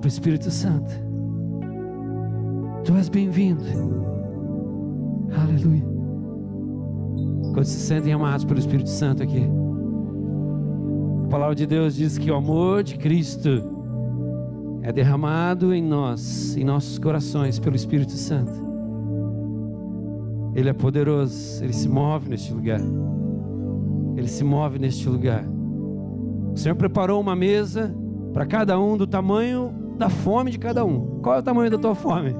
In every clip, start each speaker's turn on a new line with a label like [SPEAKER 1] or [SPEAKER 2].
[SPEAKER 1] Sopra, Espírito Santo. Tu és bem-vindo. Aleluia. Quando se sentem amados pelo Espírito Santo aqui. A palavra de Deus diz que o amor de Cristo é derramado em nós, em nossos corações, pelo Espírito Santo. Ele é poderoso, ele se move neste lugar. Ele se move neste lugar. O Senhor preparou uma mesa para cada um do tamanho da fome de cada um. Qual é o tamanho da tua fome?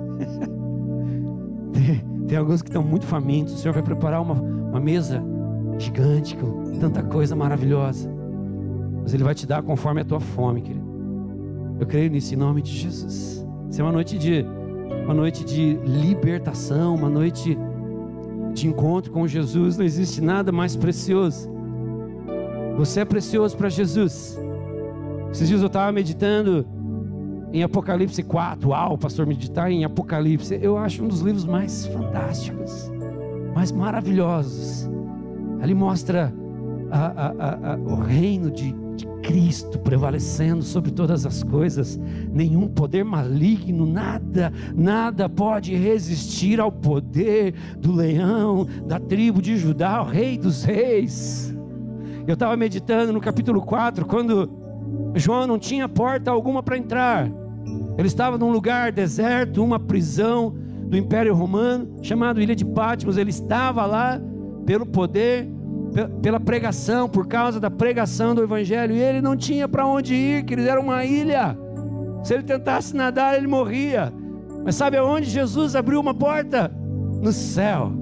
[SPEAKER 1] tem, alguns que estão muito famintos. O Senhor vai preparar uma, uma mesa gigante com tanta coisa maravilhosa. Mas Ele vai te dar conforme a tua fome, querido. Eu creio nisso em nome de Jesus. Isso é uma noite de uma noite de libertação, uma noite de encontro com Jesus. Não existe nada mais precioso. Você é precioso para Jesus. Esses dias eu estava meditando em Apocalipse 4. Uau, pastor, meditar em Apocalipse. Eu acho um dos livros mais fantásticos, mais maravilhosos. Ali mostra a, a, a, o reino de, de Cristo prevalecendo sobre todas as coisas. Nenhum poder maligno, nada, nada pode resistir ao poder do leão, da tribo de Judá, o rei dos reis. Eu estava meditando no capítulo 4, quando João não tinha porta alguma para entrar. Ele estava num lugar deserto, uma prisão do Império Romano, chamado Ilha de Patmos. Ele estava lá pelo poder, pela pregação, por causa da pregação do Evangelho. E ele não tinha para onde ir, que eles eram uma ilha. Se ele tentasse nadar, ele morria. Mas sabe aonde Jesus abriu uma porta? No céu.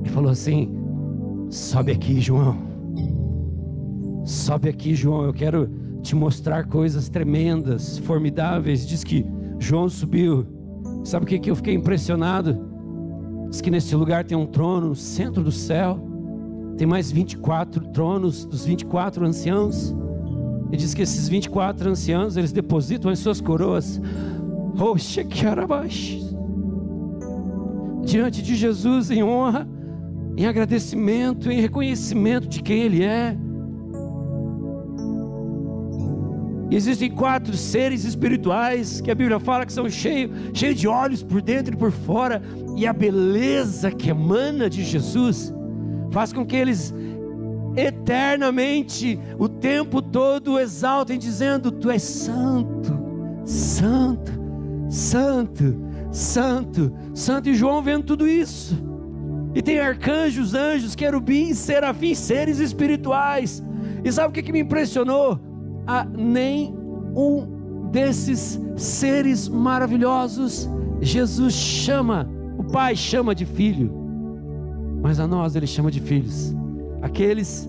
[SPEAKER 1] Ele falou assim: sobe aqui, João. Sobe aqui, João, eu quero te mostrar coisas tremendas, formidáveis. Diz que João subiu. Sabe o que, que eu fiquei impressionado? Diz que nesse lugar tem um trono no centro do céu. Tem mais 24 tronos dos 24 anciãos. E diz que esses 24 anciãos, eles depositam as suas coroas. Oh, diante de Jesus em honra, em agradecimento, em reconhecimento de quem Ele é. Existem quatro seres espirituais que a Bíblia fala que são cheios cheio de olhos por dentro e por fora, e a beleza que emana de Jesus faz com que eles eternamente, o tempo todo, exaltem, dizendo: Tu és santo, santo, santo, santo, santo. E João vendo tudo isso. E tem arcanjos, anjos, querubins, serafins, seres espirituais. E sabe o que, que me impressionou? A nem um desses seres maravilhosos Jesus chama, o Pai chama de filho, mas a nós ele chama de filhos. Aqueles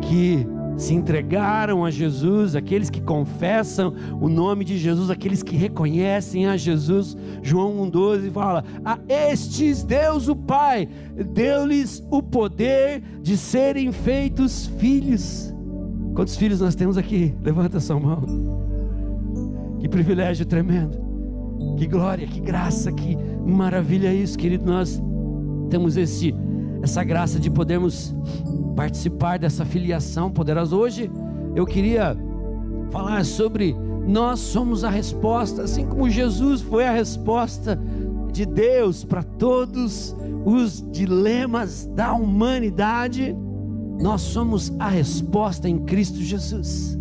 [SPEAKER 1] que se entregaram a Jesus, aqueles que confessam o nome de Jesus, aqueles que reconhecem a Jesus. João 1,12 fala: A estes Deus o Pai deu-lhes o poder de serem feitos filhos. Quantos filhos nós temos aqui? Levanta sua mão. Que privilégio tremendo. Que glória, que graça, que maravilha isso, querido. Nós temos esse, essa graça de podermos participar dessa filiação poderosa. Hoje eu queria falar sobre nós somos a resposta, assim como Jesus foi a resposta de Deus para todos os dilemas da humanidade nós somos a resposta em Cristo Jesus.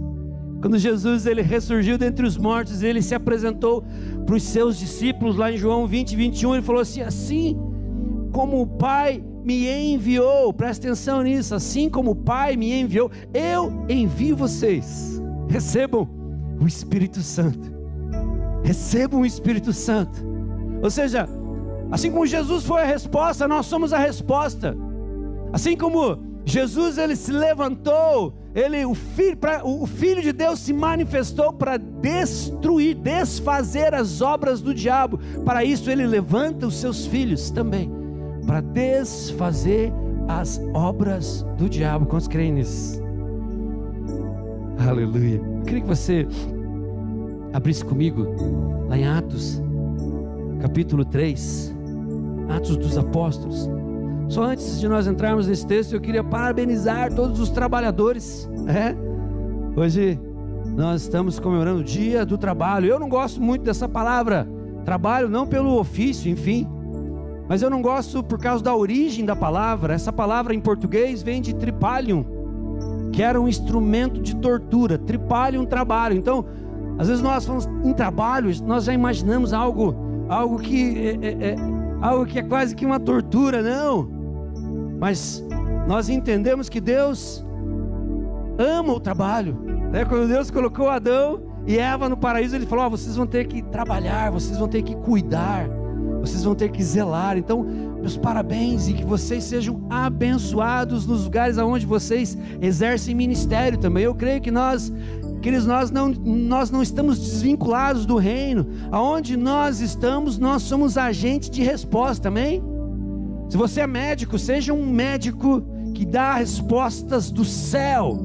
[SPEAKER 1] Quando Jesus ele ressurgiu dentre os mortos, ele se apresentou para os seus discípulos lá em João 20, 21, ele falou assim: assim como o Pai me enviou, presta atenção nisso, assim como o Pai me enviou, eu envio vocês. Recebam o Espírito Santo. Recebam o Espírito Santo. Ou seja, assim como Jesus foi a resposta, nós somos a resposta. Assim como Jesus ele se levantou, ele o filho, pra, o filho de Deus se manifestou para destruir, desfazer as obras do diabo. Para isso ele levanta os seus filhos também, para desfazer as obras do diabo. Quantos creem nisso? Aleluia. Eu queria que você abrisse comigo lá em Atos, capítulo 3, Atos dos Apóstolos. Só antes de nós entrarmos nesse texto, eu queria parabenizar todos os trabalhadores. É? Hoje nós estamos comemorando o dia do trabalho. Eu não gosto muito dessa palavra trabalho, não pelo ofício, enfim, mas eu não gosto por causa da origem da palavra. Essa palavra em português vem de tripalium, que era um instrumento de tortura. Tripalium, trabalho. Então, às vezes nós falamos em trabalho, nós já imaginamos algo, algo que é, é, é algo que é quase que uma tortura, não. Mas nós entendemos que Deus ama o trabalho. Né? Quando Deus colocou Adão e Eva no paraíso, Ele falou: oh, vocês vão ter que trabalhar, vocês vão ter que cuidar, vocês vão ter que zelar. Então, meus parabéns e que vocês sejam abençoados nos lugares aonde vocês exercem ministério também. Eu creio que nós Queridos, nós não, nós não estamos desvinculados do reino. Aonde nós estamos, nós somos agente de resposta, amém? Se você é médico, seja um médico que dá respostas do céu.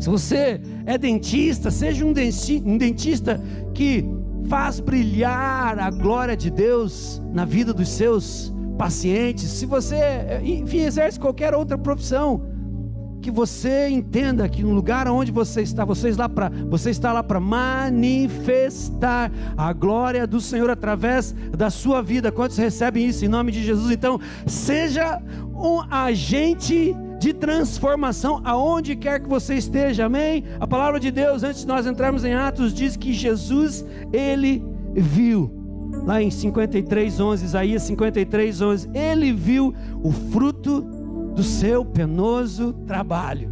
[SPEAKER 1] Se você é dentista, seja um dentista que faz brilhar a glória de Deus na vida dos seus pacientes. Se você, enfim, exerce qualquer outra profissão, que você entenda que no lugar onde você está, você está lá para, você está lá para manifestar a glória do Senhor através da sua vida. Quantos recebem isso em nome de Jesus? Então, seja um agente de transformação aonde quer que você esteja. Amém? A palavra de Deus, antes de nós entrarmos em Atos, diz que Jesus ele viu lá em 53:11, Isaías 53:11, ele viu o fruto do seu penoso trabalho.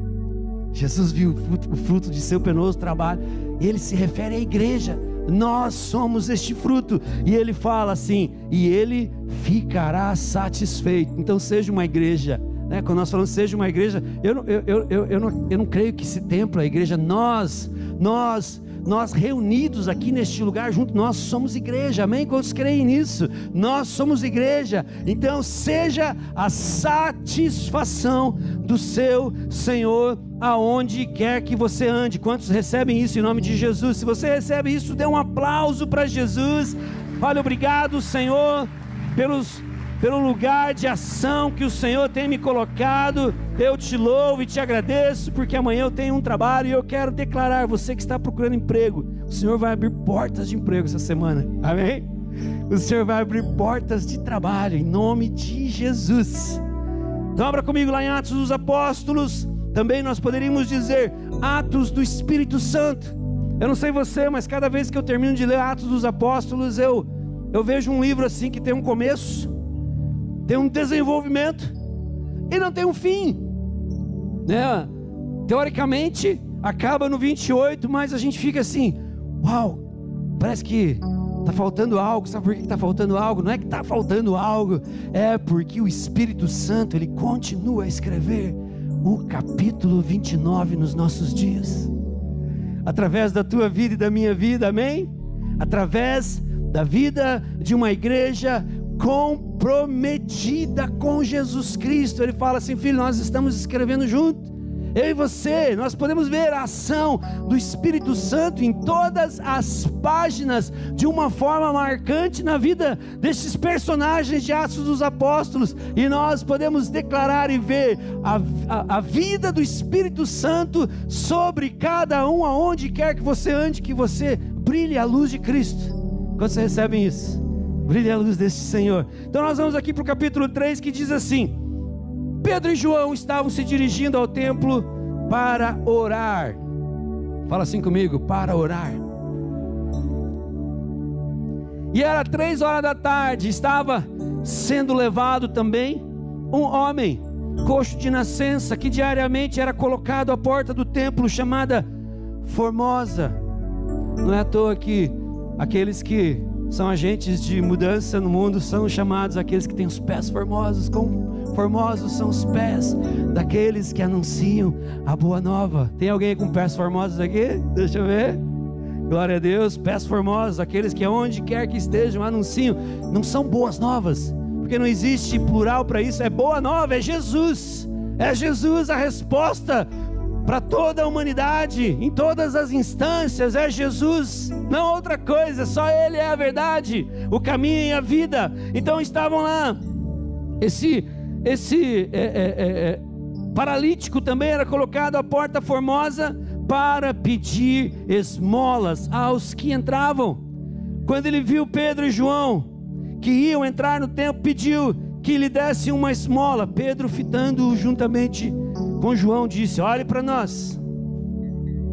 [SPEAKER 1] Jesus viu o fruto, de seu penoso trabalho, e ele se refere à igreja. Nós somos este fruto, e ele fala assim: e ele ficará satisfeito. Então, seja uma igreja. Né? Quando nós falamos seja uma igreja, eu, eu, eu, eu, não, eu não creio que esse templo, a igreja, nós, nós nós reunidos aqui neste lugar junto, nós somos igreja, amém? Quantos creem nisso? Nós somos igreja, então seja a satisfação do seu Senhor aonde quer que você ande. Quantos recebem isso em nome de Jesus? Se você recebe isso, dê um aplauso para Jesus. Fale obrigado, Senhor, pelos pelo lugar de ação que o Senhor tem me colocado. Eu te louvo e te agradeço, porque amanhã eu tenho um trabalho e eu quero declarar: você que está procurando emprego, o Senhor vai abrir portas de emprego essa semana, amém? O Senhor vai abrir portas de trabalho, em nome de Jesus. Então, abra comigo lá em Atos dos Apóstolos, também nós poderíamos dizer Atos do Espírito Santo. Eu não sei você, mas cada vez que eu termino de ler Atos dos Apóstolos, eu, eu vejo um livro assim que tem um começo tem um desenvolvimento e não tem um fim. Né? Teoricamente, acaba no 28, mas a gente fica assim: uau, parece que está faltando algo. Sabe por que está faltando algo? Não é que está faltando algo, é porque o Espírito Santo ele continua a escrever o capítulo 29 nos nossos dias, através da tua vida e da minha vida, amém? Através da vida de uma igreja comprometida com Jesus Cristo. Ele fala assim: filho, nós estamos escrevendo junto. Eu e você, nós podemos ver a ação do Espírito Santo em todas as páginas de uma forma marcante na vida desses personagens de Atos dos Apóstolos, e nós podemos declarar e ver a, a, a vida do Espírito Santo sobre cada um, aonde quer que você ande, que você brilhe a luz de Cristo. Quando você recebem isso? Brilhe a luz deste Senhor. Então nós vamos aqui para o capítulo 3 que diz assim: Pedro e João estavam se dirigindo ao templo para orar. Fala assim comigo, para orar. E era três horas da tarde, estava sendo levado também um homem, coxo de nascença, que diariamente era colocado à porta do templo, chamada Formosa. Não é à toa que aqueles que são agentes de mudança no mundo, são chamados aqueles que têm os pés formosos. Como formosos são os pés daqueles que anunciam a boa nova. Tem alguém com pés formosos aqui? Deixa eu ver. Glória a Deus, pés formosos, aqueles que onde quer que estejam anunciam. Não são boas novas, porque não existe plural para isso. É boa nova, é Jesus. É Jesus a resposta para toda a humanidade, em todas as instâncias, é Jesus, não outra coisa, só Ele é a verdade, o caminho e a vida. Então estavam lá, esse, esse é, é, é, é paralítico também era colocado à porta formosa para pedir esmolas aos que entravam. Quando ele viu Pedro e João, que iam entrar no templo, pediu que lhe desse uma esmola. Pedro, fitando juntamente com João, disse: Olhe para nós.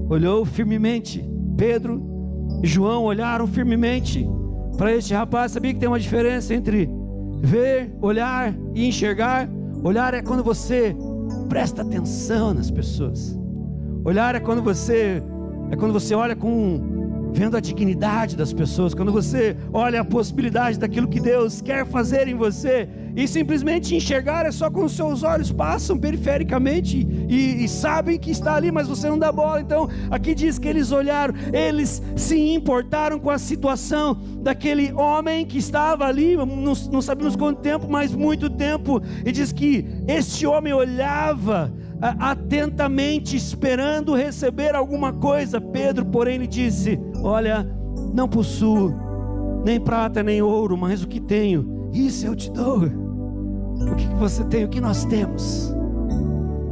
[SPEAKER 1] Olhou firmemente. Pedro e João olharam firmemente para este rapaz. Sabia que tem uma diferença entre ver, olhar e enxergar? Olhar é quando você presta atenção nas pessoas. Olhar é quando você é quando você olha com vendo a dignidade das pessoas, quando você olha a possibilidade daquilo que Deus quer fazer em você, e simplesmente enxergar é só quando seus olhos passam perifericamente e, e, sabem que está ali, mas você não dá bola. Então, aqui diz que eles olharam, eles se importaram com a situação daquele homem que estava ali, não, não sabemos quanto tempo, mas muito tempo, e diz que este homem olhava atentamente esperando receber alguma coisa. Pedro, porém, lhe disse: Olha, não possuo nem prata nem ouro, mas o que tenho, isso eu te dou. O que você tem, o que nós temos.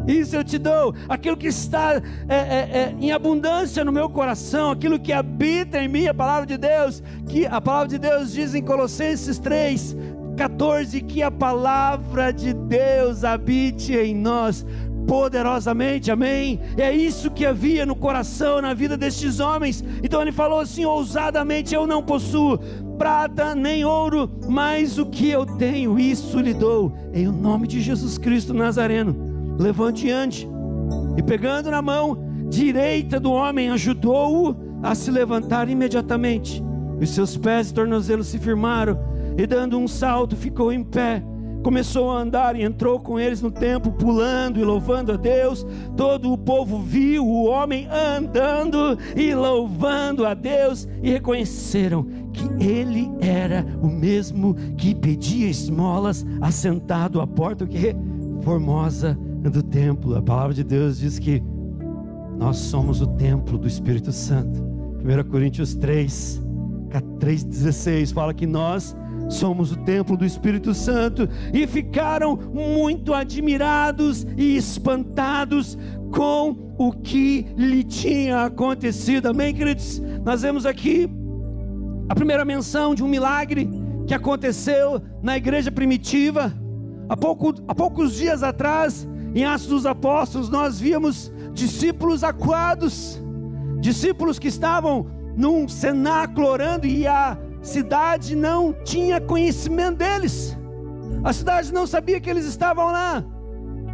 [SPEAKER 1] Isso eu te dou, aquilo que está é, é, é, em abundância no meu coração, aquilo que habita em mim, a palavra de Deus, que a palavra de Deus diz em Colossenses 3, 14, que a palavra de Deus habite em nós, poderosamente, amém? É isso que havia no coração, na vida destes homens. Então ele falou assim: ousadamente, eu não possuo prata nem ouro, mas o que eu tenho, isso lhe dou, em nome de Jesus Cristo Nazareno. Levante ante, e pegando na mão direita do homem, ajudou-o a se levantar imediatamente. Os seus pés e tornozelos se firmaram, e dando um salto, ficou em pé começou a andar e entrou com eles no templo, pulando e louvando a Deus. Todo o povo viu o homem andando e louvando a Deus e reconheceram que ele era o mesmo que pedia esmolas assentado à porta que formosa do templo. A palavra de Deus diz que nós somos o templo do Espírito Santo. 1 Coríntios 3, 3,16 fala que nós somos o templo do Espírito Santo, e ficaram muito admirados e espantados com o que lhe tinha acontecido. Amém, queridos? Nós vemos aqui a primeira menção de um milagre que aconteceu na igreja primitiva. Há, pouco, há poucos dias atrás, em Atos dos Apóstolos, nós víamos discípulos acuados, discípulos que estavam num cenáculo orando e a cidade não tinha conhecimento deles. A cidade não sabia que eles estavam lá.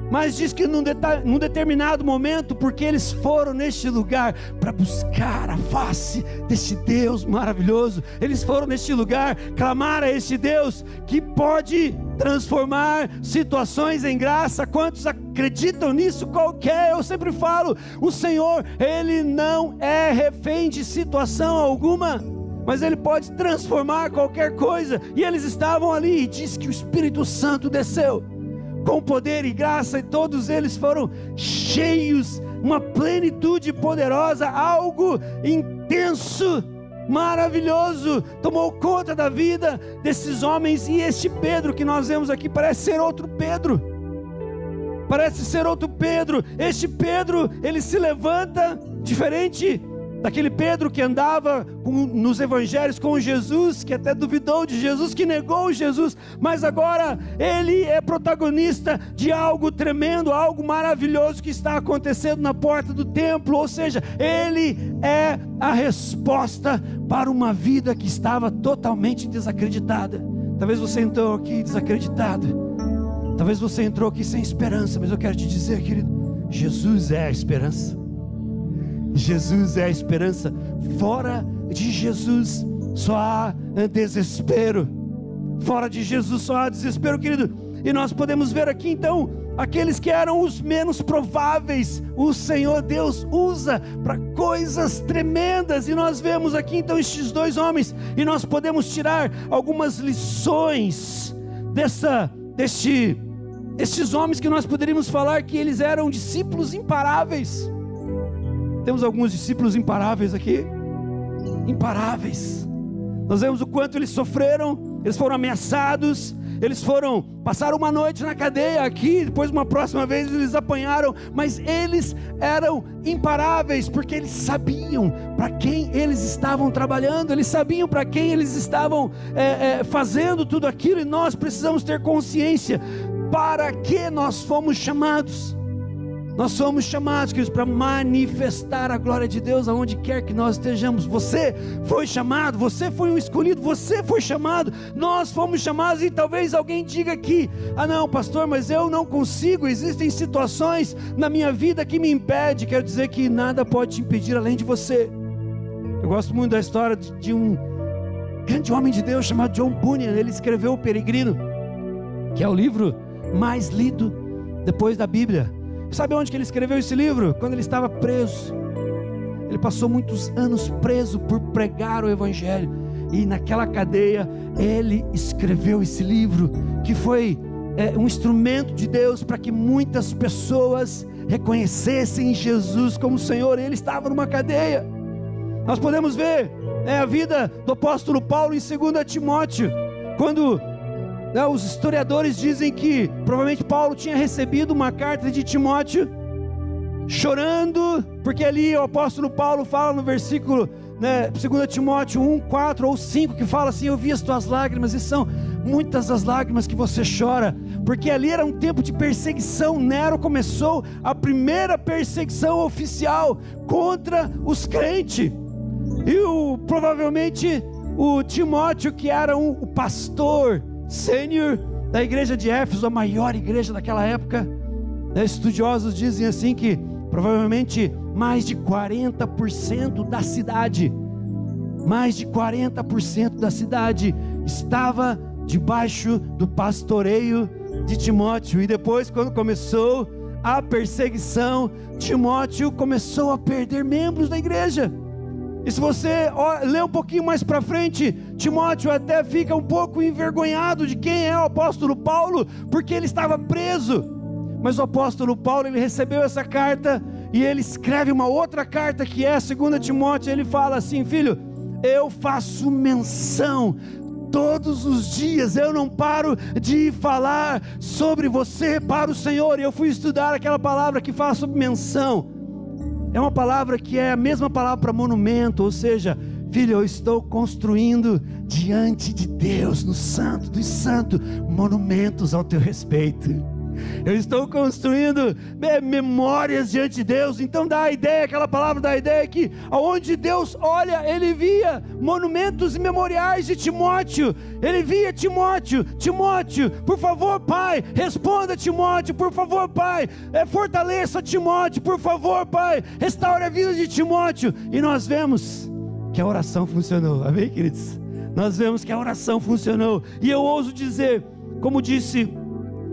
[SPEAKER 1] Mas diz que num, num, determinado momento, porque eles foram neste lugar para buscar a face deste Deus maravilhoso, eles foram neste lugar clamar a este Deus que pode transformar situações em graça. Quantos acreditam nisso? Qualquer, eu sempre falo, o Senhor, Ele não é refém de situação alguma mas Ele pode transformar qualquer coisa. E eles estavam ali e diz que o Espírito Santo desceu com poder e graça, e todos eles foram cheios, uma plenitude poderosa, algo intenso, maravilhoso, tomou conta da vida desses homens. E este Pedro que nós vemos aqui parece ser outro Pedro. Parece ser outro Pedro. Este Pedro, ele se levanta diferente daquele Pedro que andava nos evangelhos com Jesus, que até duvidou de Jesus, que negou Jesus, mas agora ele é protagonista de algo tremendo, algo maravilhoso que está acontecendo na porta do templo, ou seja, ele é a resposta para uma vida que estava totalmente desacreditada. Talvez você entrou aqui desacreditado. Talvez você entrou aqui sem esperança, mas eu quero te dizer, querido, Jesus é a esperança. Jesus é a esperança. Fora de Jesus só há desespero. Fora de Jesus só há desespero, querido. E nós podemos ver aqui então aqueles que eram os menos prováveis, o Senhor Deus usa para coisas tremendas. E nós vemos aqui então estes dois homens e nós podemos tirar algumas lições dessa deste estes homens que nós poderíamos falar que eles eram discípulos imparáveis. Temos alguns discípulos imparáveis aqui. Imparáveis. Nós vemos o quanto eles sofreram, eles foram ameaçados, eles foram, passaram uma noite na cadeia aqui, depois uma próxima vez eles apanharam, mas eles eram imparáveis, porque eles sabiam para quem eles estavam trabalhando, eles sabiam para quem eles estavam é, é, fazendo tudo aquilo, e nós precisamos ter consciência para que nós fomos chamados. Nós somos chamados, queridos, para manifestar a glória de Deus aonde quer que nós estejamos. Você foi chamado, você foi um escolhido, você foi chamado, nós fomos chamados. E talvez alguém diga aqui: ah, não, pastor, mas eu não consigo. Existem situações na minha vida que me impedem. Quero dizer que nada pode te impedir além de você. Eu gosto muito da história de um grande homem de Deus chamado John Bunyan. Ele escreveu O Peregrino, que é o livro mais lido depois da Bíblia. Sabe onde que ele escreveu esse livro? Quando ele estava preso. Ele passou muitos anos preso por pregar o Evangelho. E naquela cadeia, ele escreveu esse livro, que foi é, um instrumento de Deus para que muitas pessoas reconhecessem Jesus como Senhor. Ele estava numa cadeia. Nós podemos ver é, a vida do apóstolo Paulo em 2 Timóteo, quando os historiadores dizem que provavelmente Paulo tinha recebido uma carta de Timóteo, chorando, porque ali o apóstolo Paulo fala no versículo, né, 2 Timóteo 1, 4 ou 5, que fala assim: Eu vi as tuas lágrimas, e são muitas as lágrimas que você chora, porque ali era um tempo de perseguição. Nero começou a primeira perseguição oficial contra os crentes, e o, provavelmente o Timóteo, que era um, o pastor, sênior da igreja de Éfeso, a maior igreja daquela época. Né, estudiosos dizem assim que provavelmente mais de 40% da cidade, mais de 40% da cidade estava debaixo do pastoreio de Timóteo. E depois, quando começou a perseguição, Timóteo começou a perder membros da igreja. E se você ler um pouquinho mais para frente, Timóteo até fica um pouco envergonhado de quem é o apóstolo Paulo, porque ele estava preso. Mas o apóstolo Paulo, ele recebeu essa carta e ele escreve uma outra carta que é a segunda Timóteo, ele fala assim: "Filho, eu faço menção todos os dias eu não paro de falar sobre você para o Senhor. E eu fui estudar aquela palavra que fala sobre menção. É uma palavra que é a mesma palavra para monumento, ou seja, filho, eu estou construindo diante de Deus, no Santo dos Santos, monumentos ao teu respeito. Eu estou construindo memórias diante de Deus. Então dá a ideia, aquela palavra dá a ideia que aonde Deus olha, ele via monumentos e memoriais de Timóteo. Ele via Timóteo, Timóteo, por favor, pai, responda Timóteo, por favor, pai, é, fortaleça Timóteo, por favor, pai, restaure a vida de Timóteo. E nós vemos que a oração funcionou. Amém, queridos? Nós vemos que a oração funcionou. E eu ouso dizer, como disse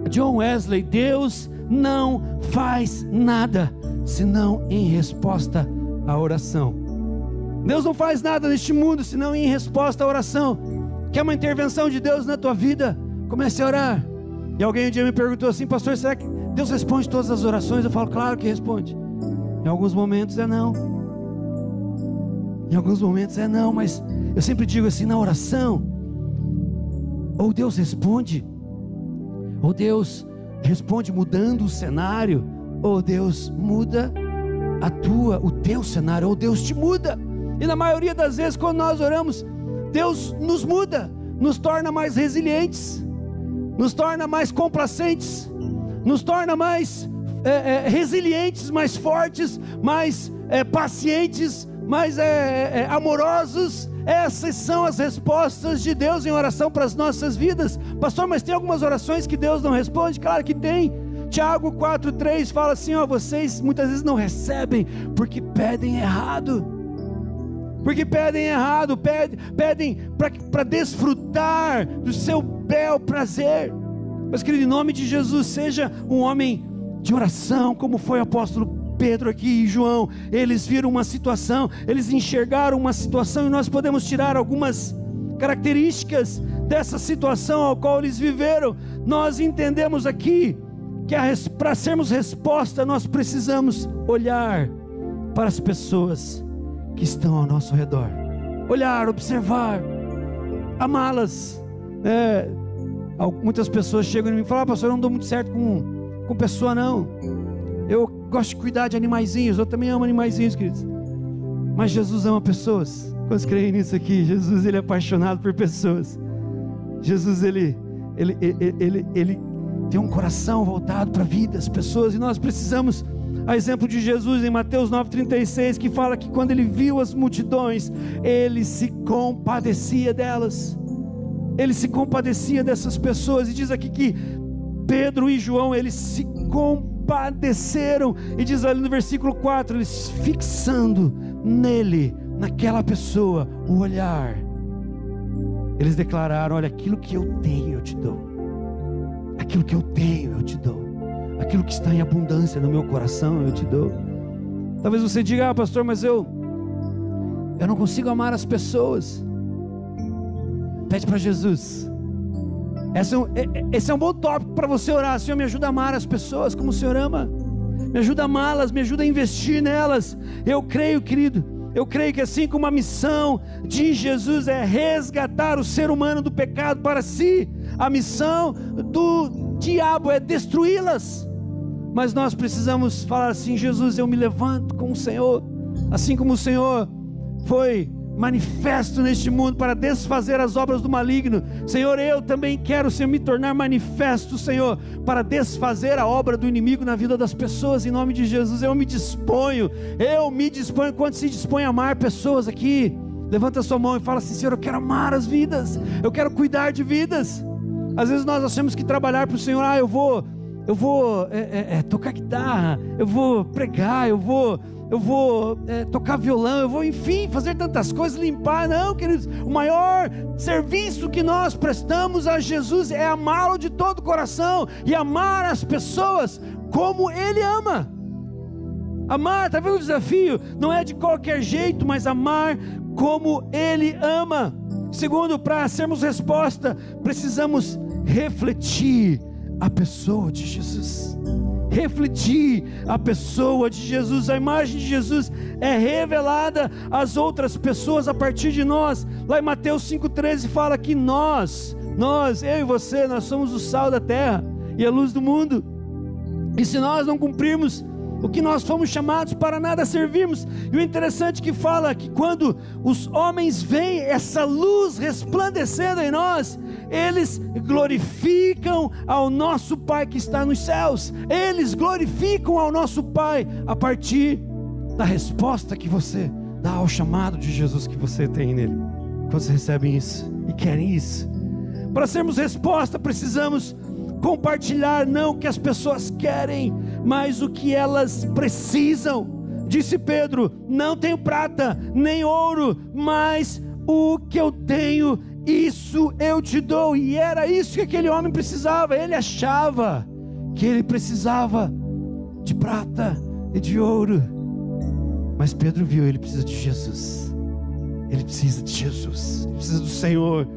[SPEAKER 1] John Wesley, Deus não faz nada senão em resposta à oração. Deus não faz nada neste mundo senão em resposta à oração. Quer uma intervenção de Deus na tua vida? Comece a orar. E alguém um dia me perguntou assim, pastor, será que Deus responde todas as orações? Eu falo, claro que responde. Em alguns momentos é não. Em alguns momentos é não, mas eu sempre digo assim, na oração, ou Deus responde, ou Deus responde mudando o cenário, ou Deus muda a tua, o teu cenário, ou Deus te muda. E na maioria das vezes, quando nós oramos, Deus nos muda, nos torna mais resilientes, nos torna mais complacentes, nos torna mais é, é, resilientes, mais fortes, mais é, pacientes, mais é, é, amorosos, essas são as respostas de Deus em oração para as nossas vidas. Pastor, mas tem algumas orações que Deus não responde? Claro que tem. Tiago 4,3 fala assim: ó, vocês muitas vezes não recebem porque pedem errado. Porque pedem errado, pedem, pedem para desfrutar do seu bel prazer. Mas, querido, em nome de Jesus, seja um homem de oração, como foi o apóstolo Pedro aqui e João, eles viram uma situação, eles enxergaram uma situação e nós podemos tirar algumas características dessa situação ao qual eles viveram. Nós entendemos aqui que para sermos resposta, nós precisamos olhar para as pessoas que estão ao nosso redor, olhar, observar, amá-las, é, Muitas pessoas chegam e falam: ah, pastor, eu não dou muito certo com, com pessoa, não. Eu gosto de cuidar de animaizinhos, eu também amo animaizinhos, queridos. Mas Jesus ama pessoas. Quantos creem nisso aqui? Jesus, ele é apaixonado por pessoas. Jesus, ele, ele, ele, ele, ele tem um coração voltado para a vida pessoas e nós precisamos a exemplo de Jesus em Mateus 9,36, que fala que quando ele viu as multidões, ele se compadecia delas. Ele se compadecia dessas pessoas, e diz aqui que Pedro e João, eles se compadeceram, e diz ali no versículo 4, eles fixando nele, naquela pessoa, o olhar. Eles declararam: Olha, aquilo que eu tenho eu te dou, aquilo que eu tenho eu te dou aquilo que está em abundância no meu coração eu te dou. Talvez você diga, ah, pastor, mas eu eu não consigo amar as pessoas. Pede para Jesus. Esse é, um, esse é um bom tópico para você orar. Senhor, me ajuda a amar as pessoas como o Senhor ama. Me ajuda a amá-las, me ajuda a investir nelas. Eu creio, querido, eu creio que assim como a missão de Jesus é resgatar o ser humano do pecado para si, a missão do diabo é destruí-las. Mas nós precisamos falar assim: Jesus, eu me levanto com o Senhor, assim como o Senhor foi manifesto neste mundo para desfazer as obras do maligno. Senhor, eu também quero, Senhor, me tornar manifesto, Senhor, para desfazer a obra do inimigo na vida das pessoas, em nome de Jesus. Eu me disponho, eu me disponho. Quando se dispõe a amar pessoas aqui, levanta a sua mão e fala assim: Senhor, eu quero amar as vidas, eu quero cuidar de vidas. Às vezes nós achamos que trabalhar para o Senhor, ah, eu vou, eu vou é, é, é, tocar guitarra, eu vou pregar, eu vou, eu vou é, tocar violão, eu vou, enfim, fazer tantas coisas, limpar. Não, queridos, o maior serviço que nós prestamos a Jesus é amá-lo de todo o coração e amar as pessoas como Ele ama. Amar, está vendo o desafio? Não é de qualquer jeito, mas amar como Ele ama. Segundo, para sermos resposta, precisamos refletir a pessoa de Jesus. Refletir a pessoa de Jesus, a imagem de Jesus é revelada às outras pessoas a partir de nós. Lá em Mateus 5,13 fala que nós, nós, eu e você, nós somos o sal da terra e a luz do mundo. E se nós não cumprirmos o que nós fomos chamados para nada servirmos. E o interessante é que fala que quando os homens veem essa luz resplandecendo em nós, eles glorificam ao nosso Pai que está nos céus. Eles glorificam ao nosso Pai a partir da resposta que você dá ao chamado de Jesus que você tem nele. Quando vocês recebem isso e querem isso. Para sermos resposta, precisamos compartilhar não o que as pessoas querem, mas o que elas precisam. Disse Pedro: Não tenho prata nem ouro, mas o que eu tenho, isso eu te dou. E era isso que aquele homem precisava. Ele achava que ele precisava de prata e de ouro. Mas Pedro viu, ele precisa de Jesus. Ele precisa de Jesus. Ele precisa do Senhor.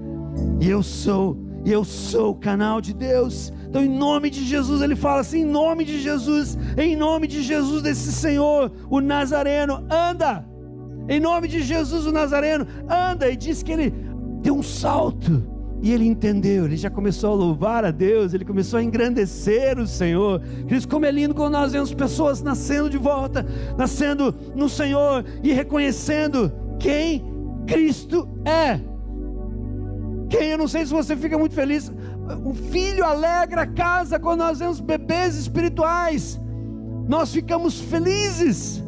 [SPEAKER 1] E eu sou, eu sou o canal de Deus. Então, em nome de Jesus, ele fala assim: em nome de Jesus, em nome de Jesus, desse Senhor, o Nazareno, anda. Em nome de Jesus, o Nazareno, anda. E diz que ele deu um salto. E ele entendeu, ele já começou a louvar a Deus, ele começou a engrandecer o Senhor. Cristo, como é lindo quando nós vemos pessoas nascendo de volta, nascendo no Senhor e reconhecendo quem Cristo é. Quem eu não sei se você fica muito feliz o filho alegra a casa quando nós vemos bebês espirituais. Nós ficamos felizes,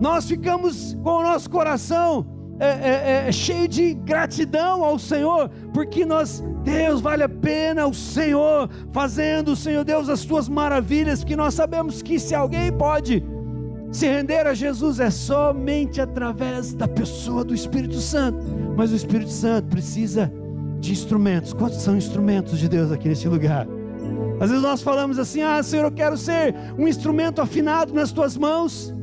[SPEAKER 1] nós ficamos com o nosso coração é, é, é, cheio de gratidão ao Senhor, porque nós, Deus, vale a pena o Senhor fazendo, Senhor Deus, as tuas maravilhas, que nós sabemos que se alguém pode se render a Jesus é somente através da pessoa do Espírito Santo, mas o Espírito Santo precisa de instrumentos. Quantos são instrumentos de Deus aqui neste lugar? Às vezes nós falamos assim: Ah, Senhor, eu quero ser um instrumento afinado nas tuas mãos.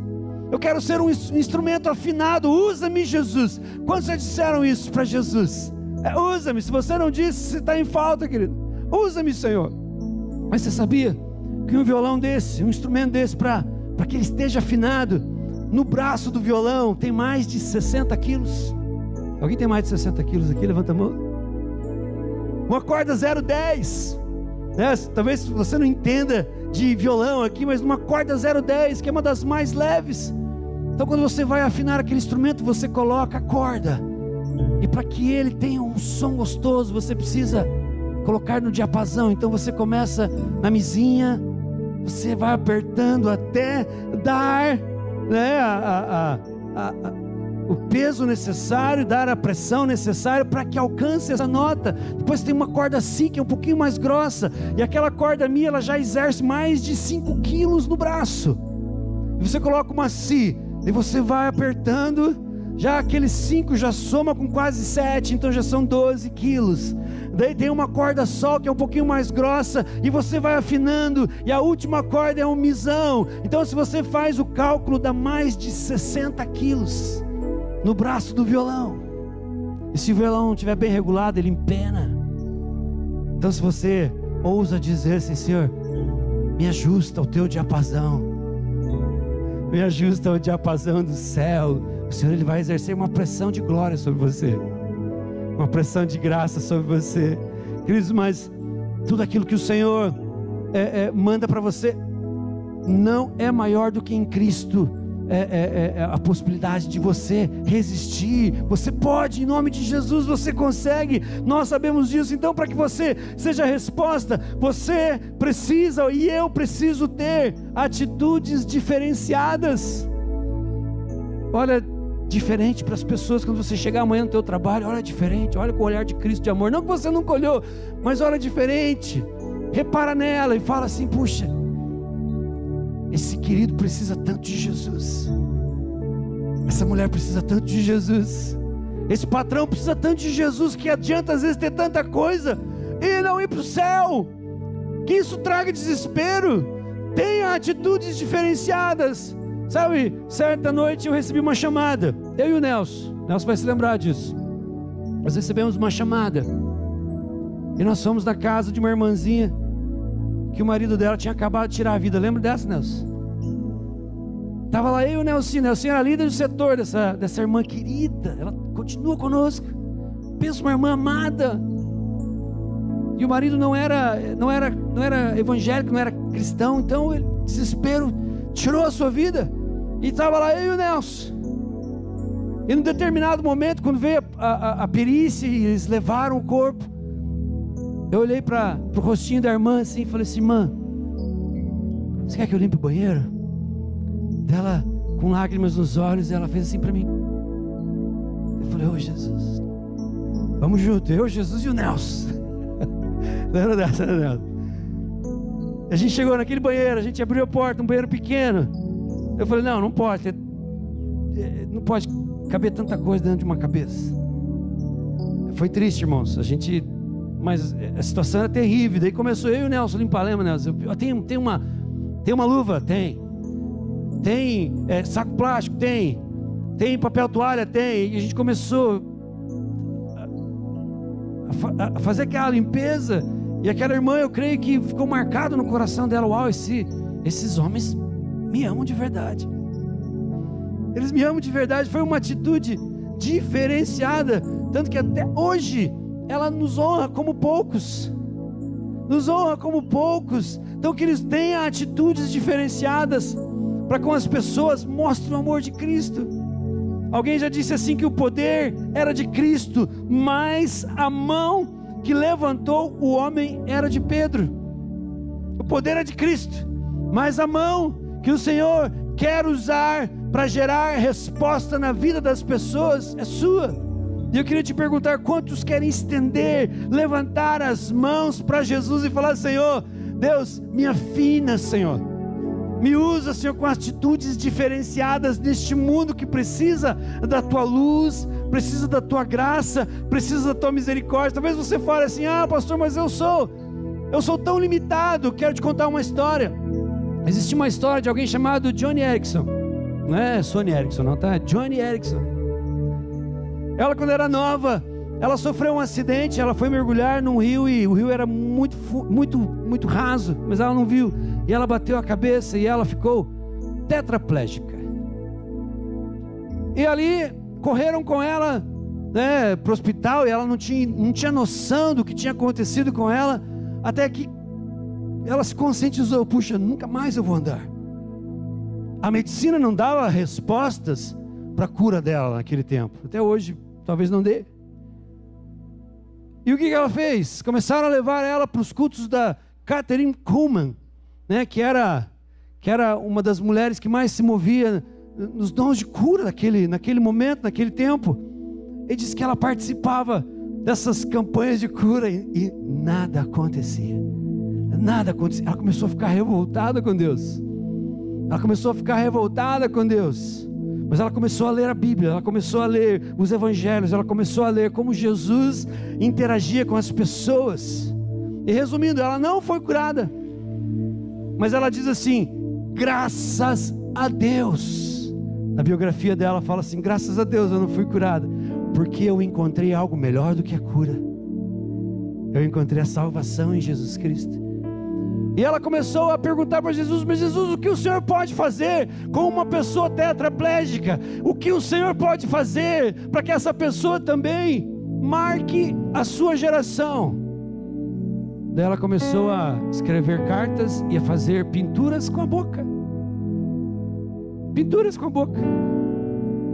[SPEAKER 1] Eu quero ser um instrumento afinado. Usa-me, Jesus. Quantos já disseram isso para Jesus? É, Usa-me. Se você não disse, você está em falta, querido. Usa-me, Senhor. Mas você sabia que um violão desse, um instrumento desse, para que ele esteja afinado, no braço do violão tem mais de 60 quilos? Alguém tem mais de 60 quilos aqui? Levanta a mão. Uma corda 010. Né? Talvez você não entenda de violão aqui, mas uma corda 010, que é uma das mais leves. Então, quando você vai afinar aquele instrumento, você coloca a corda. E para que ele tenha um som gostoso, você precisa colocar no diapasão. Então, você começa na misinha, você vai apertando até dar né, a, a, a, o peso necessário, dar a pressão necessária para que alcance essa nota. Depois tem uma corda Si que é um pouquinho mais grossa, e aquela corda Mi ela já exerce mais de 5 quilos no braço. E você coloca uma Si, e você vai apertando, já aqueles 5 já soma com quase 7, então já são 12 quilos. Daí tem uma corda sol que é um pouquinho mais grossa e você vai afinando, e a última corda é um misão. Então, se você faz o cálculo, dá mais de 60 quilos no braço do violão. E se o violão estiver bem regulado, ele empena. Então, se você ousa dizer assim, Senhor, me ajusta o teu diapasão, me ajusta o diapasão do céu, o Senhor ele vai exercer uma pressão de glória sobre você uma pressão de graça sobre você. Queridos, mas tudo aquilo que o Senhor é, é, manda para você não é maior do que em Cristo. É, é, é, a possibilidade de você resistir, você pode, em nome de Jesus, você consegue, nós sabemos disso. Então, para que você seja a resposta, você precisa e eu preciso ter atitudes diferenciadas. Olha, diferente para as pessoas quando você chegar amanhã no teu trabalho, olha diferente, olha com o olhar de Cristo de amor. Não que você nunca olhou, mas olha diferente. Repara nela e fala assim: puxa, esse querido precisa tanto de Jesus. Essa mulher precisa tanto de Jesus. Esse patrão precisa tanto de Jesus que adianta às vezes ter tanta coisa e não ir para o céu. Que isso traga desespero. Tenha atitudes diferenciadas. Sabe, certa noite eu recebi uma chamada, eu e o Nelson, o Nelson vai se lembrar disso. Nós recebemos uma chamada, e nós fomos na casa de uma irmãzinha, que o marido dela tinha acabado de tirar a vida. Lembra dessa, Nelson? Estava lá eu e o Nelson, Nelson era líder do setor dessa, dessa irmã querida, ela continua conosco. Pensa uma irmã amada. E o marido não era, não era, não era evangélico, não era cristão, então ele, desespero tirou a sua vida. E estava lá eu e o Nelson. E num determinado momento, quando veio a, a, a perícia e eles levaram o corpo, eu olhei para o rostinho da irmã assim e falei assim: irmã, você quer que eu limpe o banheiro? Dela, com lágrimas nos olhos, ela fez assim para mim. Eu falei: Ô oh, Jesus, vamos junto, eu, Jesus e o Nelson. Lembra dessa, né, Nelson? A gente chegou naquele banheiro, a gente abriu a porta, um banheiro pequeno. Eu falei: não, não pode, é, não pode caber tanta coisa dentro de uma cabeça. Foi triste, irmãos. A gente, mas a situação era terrível. Daí começou eu e o Nelson limpar, lembra, Nelson? Tem, tem uma, tem uma luva, tem. Tem é, saco plástico, tem. Tem papel toalha, tem. E a gente começou a, a fazer aquela limpeza. E aquela irmã, eu creio que ficou marcado no coração dela: Uau, esse, esses homens me amam de verdade. Eles me amam de verdade. Foi uma atitude diferenciada. Tanto que até hoje ela nos honra como poucos. Nos honra como poucos. Então que eles tenham atitudes diferenciadas para com as pessoas mostrem o amor de Cristo. Alguém já disse assim que o poder era de Cristo, mas a mão que levantou o homem era de Pedro. O poder é de Cristo, mas a mão que o Senhor quer usar para gerar resposta na vida das pessoas é sua. E eu queria te perguntar: quantos querem estender, levantar as mãos para Jesus e falar: Senhor, Deus, me afina, Senhor. Me usa, Senhor, com atitudes diferenciadas neste mundo que precisa da tua luz, precisa da tua graça, precisa da tua misericórdia. Talvez você fale assim: "Ah, pastor, mas eu sou eu sou tão limitado". Quero te contar uma história. Existe uma história de alguém chamado Johnny Erickson. Não é Sony Erickson, não, tá? Johnny Erickson. Ela quando era nova, ela sofreu um acidente, ela foi mergulhar num rio e o rio era muito muito muito raso, mas ela não viu. E ela bateu a cabeça e ela ficou tetraplégica. E ali correram com ela né, para o hospital e ela não tinha, não tinha noção do que tinha acontecido com ela, até que ela se conscientizou: puxa, nunca mais eu vou andar. A medicina não dava respostas para a cura dela naquele tempo, até hoje talvez não dê. E o que ela fez? Começaram a levar ela para os cultos da Catherine Kuhlman, né, que era que era uma das mulheres que mais se movia nos dons de cura naquele, naquele momento, naquele tempo. Ele disse que ela participava dessas campanhas de cura e, e nada acontecia. Nada acontecia. Ela começou a ficar revoltada com Deus. Ela começou a ficar revoltada com Deus. Mas ela começou a ler a Bíblia, ela começou a ler os evangelhos, ela começou a ler como Jesus interagia com as pessoas. E resumindo, ela não foi curada. Mas ela diz assim: graças a Deus. Na biografia dela fala assim: graças a Deus eu não fui curada, porque eu encontrei algo melhor do que a cura. Eu encontrei a salvação em Jesus Cristo. E ela começou a perguntar para Jesus: Mas Jesus, o que o Senhor pode fazer com uma pessoa tetraplégica? O que o Senhor pode fazer para que essa pessoa também marque a sua geração? Daí ela começou a escrever cartas e a fazer pinturas com a boca. Pinturas com a boca.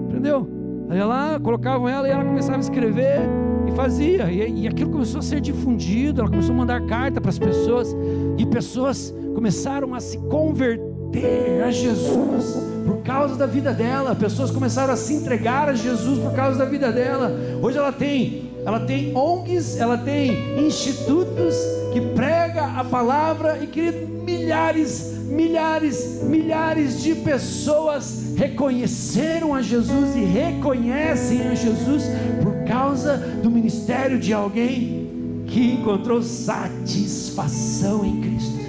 [SPEAKER 1] Entendeu? Aí ela colocavam ela e ela começava a escrever e fazia. E, e aquilo começou a ser difundido. Ela começou a mandar carta para as pessoas. E pessoas começaram a se converter a Jesus por causa da vida dela. Pessoas começaram a se entregar a Jesus por causa da vida dela. Hoje ela tem, ela tem ONGs, ela tem institutos que prega a palavra e que milhares, milhares, milhares de pessoas reconheceram a Jesus e reconhecem a Jesus por causa do ministério de alguém que encontrou satisfação em Cristo.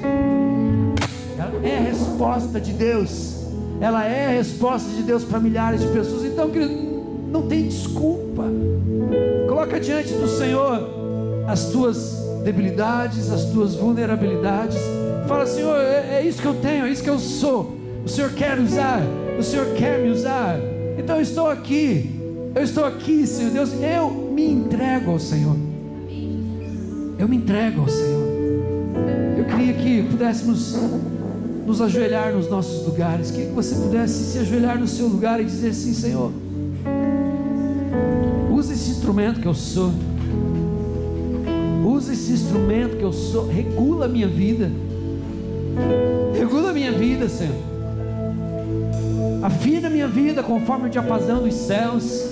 [SPEAKER 1] Ela é a resposta de Deus. Ela é a resposta de Deus para milhares de pessoas. Então, querido, não tem desculpa. Coloca diante do Senhor as tuas debilidades, as tuas vulnerabilidades. Fala, Senhor, é, é, isso que eu tenho, é isso que eu sou. O Senhor quer usar, o Senhor quer me usar. Então estou aqui, eu estou aqui, Senhor Deus. Eu me entrego ao Senhor. Eu me entrego ao Senhor. Eu queria que pudéssemos nos ajoelhar nos nossos lugares. Que você pudesse se ajoelhar no seu lugar e dizer assim: Senhor, use esse instrumento que eu sou usa esse instrumento que eu sou, regula a minha vida. Regula a minha vida, Senhor. Afina a minha vida conforme o diapasão dos céus.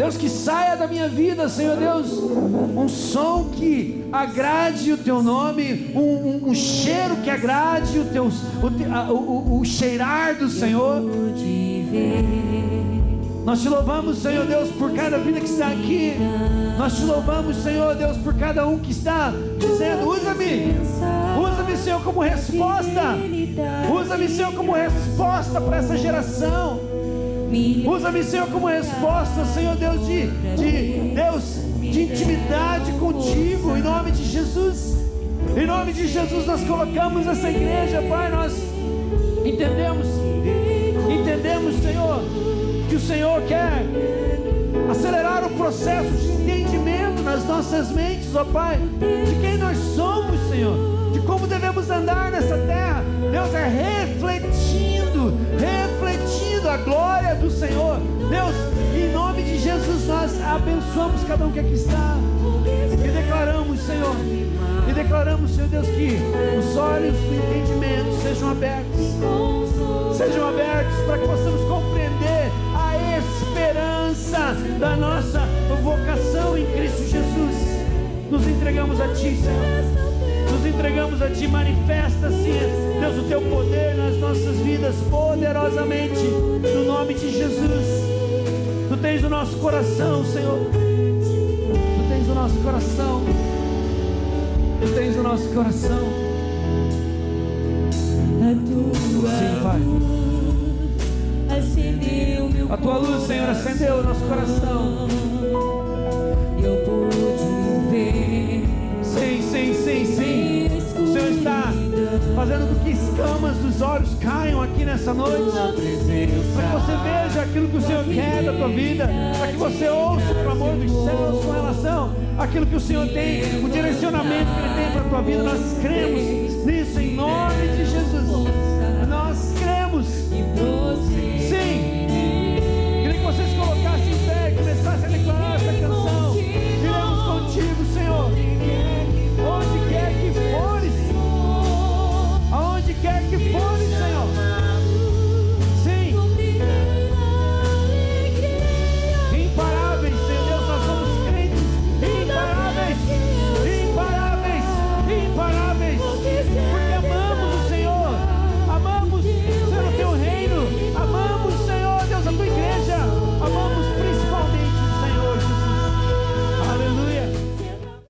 [SPEAKER 1] Deus, que saia da minha vida, Senhor Deus, um som que agrade o teu nome, um, um, um cheiro que agrade o teu, o, o, o cheirar do Senhor. Nós te louvamos, Senhor Deus, por cada vida que está aqui. Nós te louvamos, Senhor Deus, por cada um que está dizendo: usa-me, usa-me, Senhor, como resposta. Usa-me, Senhor, como resposta para essa geração. Usa-me, Senhor, como resposta, Senhor Deus, de, de Deus, de intimidade contigo, em nome de Jesus. Em nome de Jesus, nós colocamos essa igreja, Pai. Nós entendemos, entendemos, Senhor que o Senhor quer acelerar o processo de entendimento nas nossas mentes, ó Pai, de quem nós somos, Senhor, de como devemos andar nessa terra. Deus é refletindo, refletindo a glória do Senhor. Deus, em nome de Jesus, nós abençoamos cada um que aqui está e declaramos, Senhor, e declaramos, Senhor Deus, que os olhos do entendimento sejam abertos, sejam abertos para que possamos compreender esperança da nossa vocação em Cristo Jesus. Nos entregamos a Ti, Senhor. Nos entregamos a Ti, manifesta-se, Deus, o Teu poder nas nossas vidas poderosamente, no nome de Jesus. Tu tens o nosso coração, Senhor. Tu tens o nosso coração. Tu tens o nosso coração. Sim, Pai. A tua luz, Senhor, acendeu o nosso coração. Eu pude ver. Sim, sim, sim, sim. Está fazendo com que escamas dos olhos caiam aqui nessa noite, para que você veja aquilo que o Senhor quer da tua vida, para que você ouça o clamor dos céus com relação àquilo que o Senhor tem, o direcionamento que Ele tem para a tua vida. Nós cremos nisso em nome de Jesus. Nós cremos. Sim. quer que forem, Senhor.